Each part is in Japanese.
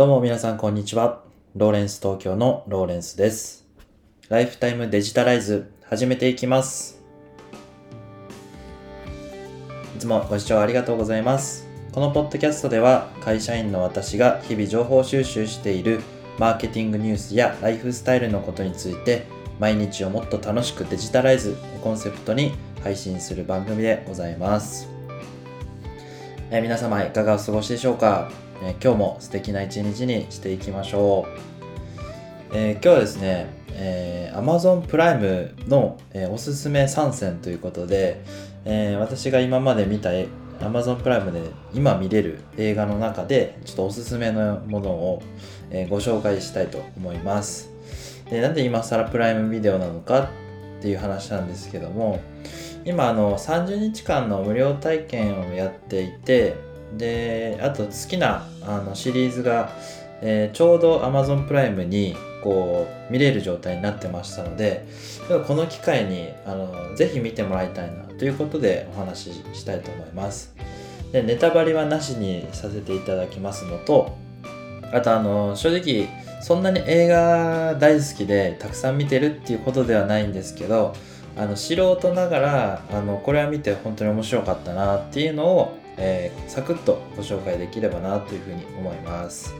どうも皆さんこんにちは。ローレンス東京のローレンスです。ライフタイムデジタライズ始めていきます。いつもご視聴ありがとうございます。このポッドキャストでは会社員の私が日々情報収集しているマーケティングニュースやライフスタイルのことについて毎日をもっと楽しくデジタライズをコンセプトに配信する番組でございます。えー皆様いかがお過ごしでしょうか、えー今日も素敵な一日にしていきましょう。えー今日はですね、えー Amazon プライムの、えおすすめ参戦ということで、え私が今まで見た Amazon プライムで今見れる映画の中でちょっとおすすめのものを、えご紹介したいと思います。でなんで今更プライムビデオなのかっていう話なんですけども今あの30日間の無料体験をやっていてであと好きなあのシリーズが、えーちょうど Amazon プライムにこう見れる状態になってましたのでこの機会にあのぜひ見てもらいたいなということでお話ししたいと思います。でネタバレはなしにさせていただきますのとあとあの正直そんなに映画大好きでたくさん見てるっていうことではないんですけどあの素人ながらあのこれは見て本当に面白かったなっていうのを、えーサクッとご紹介できればなというふうに思います、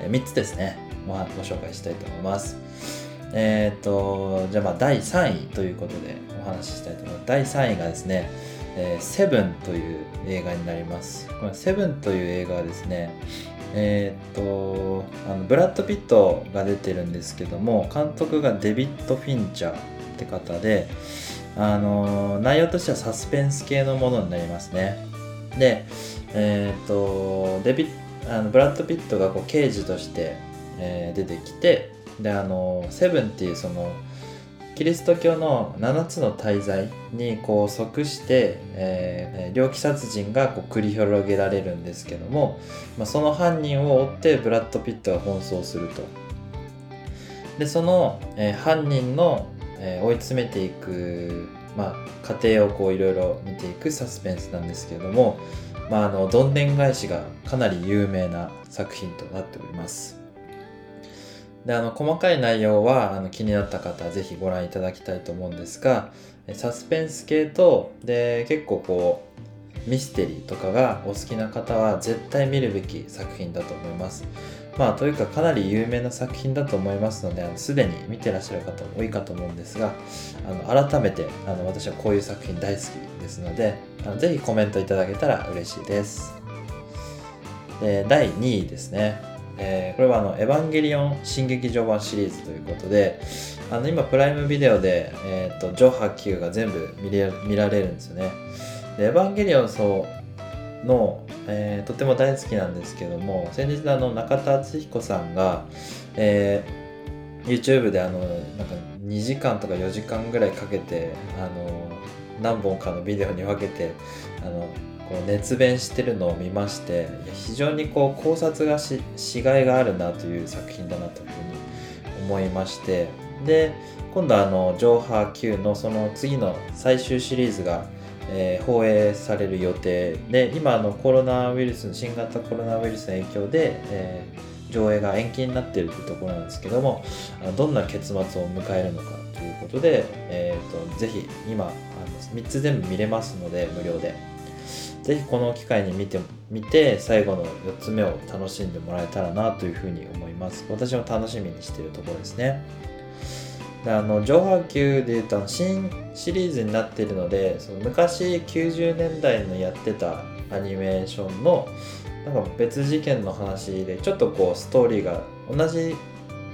え3つですね。ごご紹介したいと思います。えっ、とじゃあまあ第3位ということでお話ししたいと思います。第3位がですねえセブンという映画になります。このセブンという映画はですねえーっとあのブラッド・ピットが出てるんですけども監督がデビッド・フィンチャーって方であの内容としてはサスペンス系のものになりますね。でえーっとデビあのブラッド・ピットがこう刑事として、えー出てきてであのセブンっていうそのキリスト教の7つの大罪にこう即して、えー猟奇殺人がこう繰り広げられるんですけども、まあ、その犯人を追ってブラッド・ピットが奔走すると。でその、えー犯人の、えー追い詰めていく、まあ、過程をこういろいろ見ていくサスペンスなんですけれども、まあ、あのどんでん返しがかなり有名な作品となっております。であの細かい内容はあの気になった方はぜひご覧いただきたいと思うんですがサスペンス系とで結構こうミステリーとかがお好きな方は絶対見るべき作品だと思います。まあというかかなり有名な作品だと思いますのであのすでに見てらっしゃる方も多いかと思うんですがあの改めてあの私はこういう作品大好きですのであのぜひコメントいただけたら嬉しいです。で第2位ですね。えーこれはあの「エヴァンゲリオン新劇場版」シリーズということであの今プライムビデオで、えー、とジョハ Q が全部見れ見られるんですよね。でエヴァンゲリオンそうの、えーとても大好きなんですけども先日あの中田敦彦さんが、えー YouTube であのなんか2時間とか4時間ぐらいかけてあの何本かのビデオに分けてあのこう熱弁してるのを見まして非常にこう考察がししがいがあるなという作品だなというふうに思いましてで今度あのジョーハー Q のその次の最終シリーズが、えー放映される予定で今あのコロナウイルス新型コロナウイルスの影響で、えー上映が延期になっているというところなんですけどもどんな結末を迎えるのかということで、えー、とぜひ今あの3つ全部見れますので無料で。ぜひこの機会に見て見て最後の4つ目を楽しんでもらえたらなというふうに思います。私も楽しみにしているところですね。であの上波級でいうと新シリーズになっているのでその昔90年代のやってたアニメーションのなんか別事件の話でちょっとこうストーリーが同じ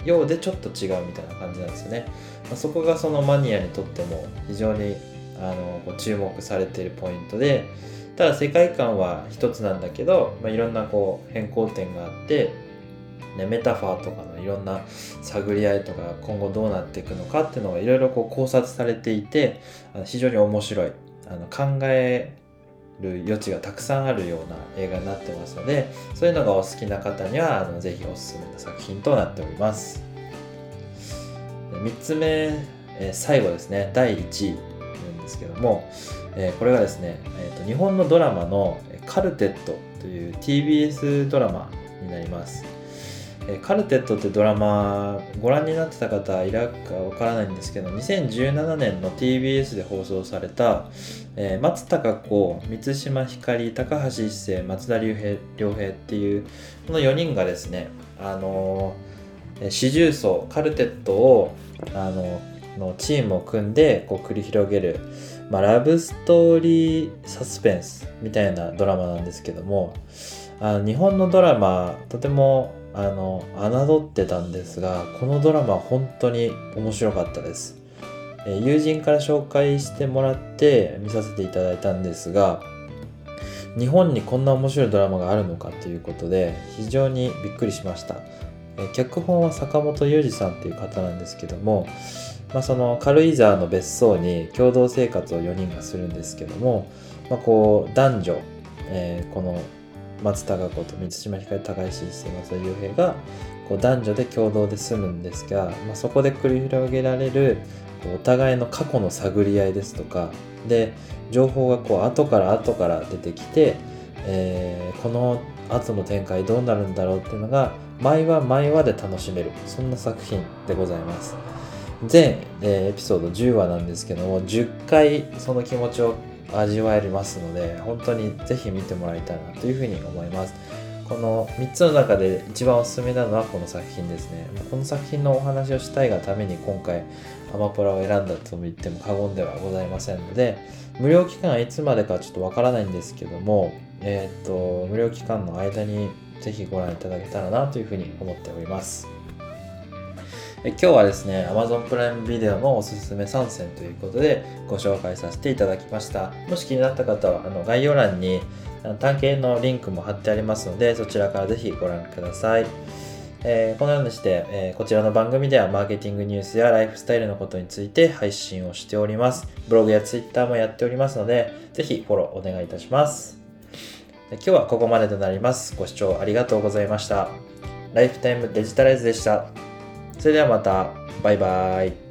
ようでちょっと違うみたいな感じなんですよね、まあ、そこがそのマニアにとっても非常にあのこう注目されているポイントでただ世界観は一つなんだけど、まあ、いろんなこう変更点があって、ね、メタファーとかのいろんな探り合いとか今後どうなっていくのかっていうのがいろいろこう考察されていて非常に面白い。あの考える余地がたくさんあるような映画になってますのでそういうのがお好きな方にはあのぜひおすすめの作品となっております。3つ目、えー最後ですね。第1位なんですけども、えーこれがですね、えーと日本のドラマの「カルテット」という TBS ドラマになります。えカルテットってドラマご覧になってた方いらっかわからないんですけど2017年の TBS で放送された、えー、松たか子満島ひかり高橋一生松田龍平良平っていうこの4人がですねあのー、四重奏カルテットをあののチームを組んでこう繰り広げる、まあ、ラブストーリーサスペンスみたいなドラマなんですけどもあの日本のドラマとてもあの侮ってたんですがこのドラマ本当に面白かったです、え、友人から紹介してもらって見させていただいたんですが日本にこんな面白いドラマがあるのかということで非常にびっくりしました、え、脚本は坂本裕二さんという方なんですけどもまあ、その軽井沢の別荘に共同生活を4人がするんですけども、まあ、こう男女、えー、この松たか子と満島ひかり高橋一生松田雄平がこう男女で共同で住むんですが、まあ、そこで繰り広げられるお互いの過去の探り合いですとかで情報がこう後から後から出てきて、えー、この後の展開どうなるんだろうっていうのが毎話毎話で楽しめるそんな作品でございます。全、えー、エピソード10話なんですけども10回その気持ちを味わえますので本当にぜひ見てもらいたいなというふうに思います。この3つの中で一番おすすめなのはこの作品ですね。この作品のお話をしたいがために今回アマプラを選んだと言っても過言ではございませんので無料期間はいつまでかちょっとわからないんですけどもえっ、と無料期間の間にぜひご覧いただけたらなというふうに思っております。今日はですね Amazon プライムビデオのおすすめ3選ということでご紹介させていただきましたもし気になった方はあの概要欄に単形のリンクも貼ってありますのでそちらからぜひご覧くださいえー、このようにして、えー、こちらの番組ではマーケティングニュースやライフスタイルのことについて配信をしております。ブログやツイッターもやっておりますので、ぜひフォローお願いいたします。今日はここまでとなります。ご視聴ありがとうございました。ライフタイムデジタライズでした。それではまた。バイバイ。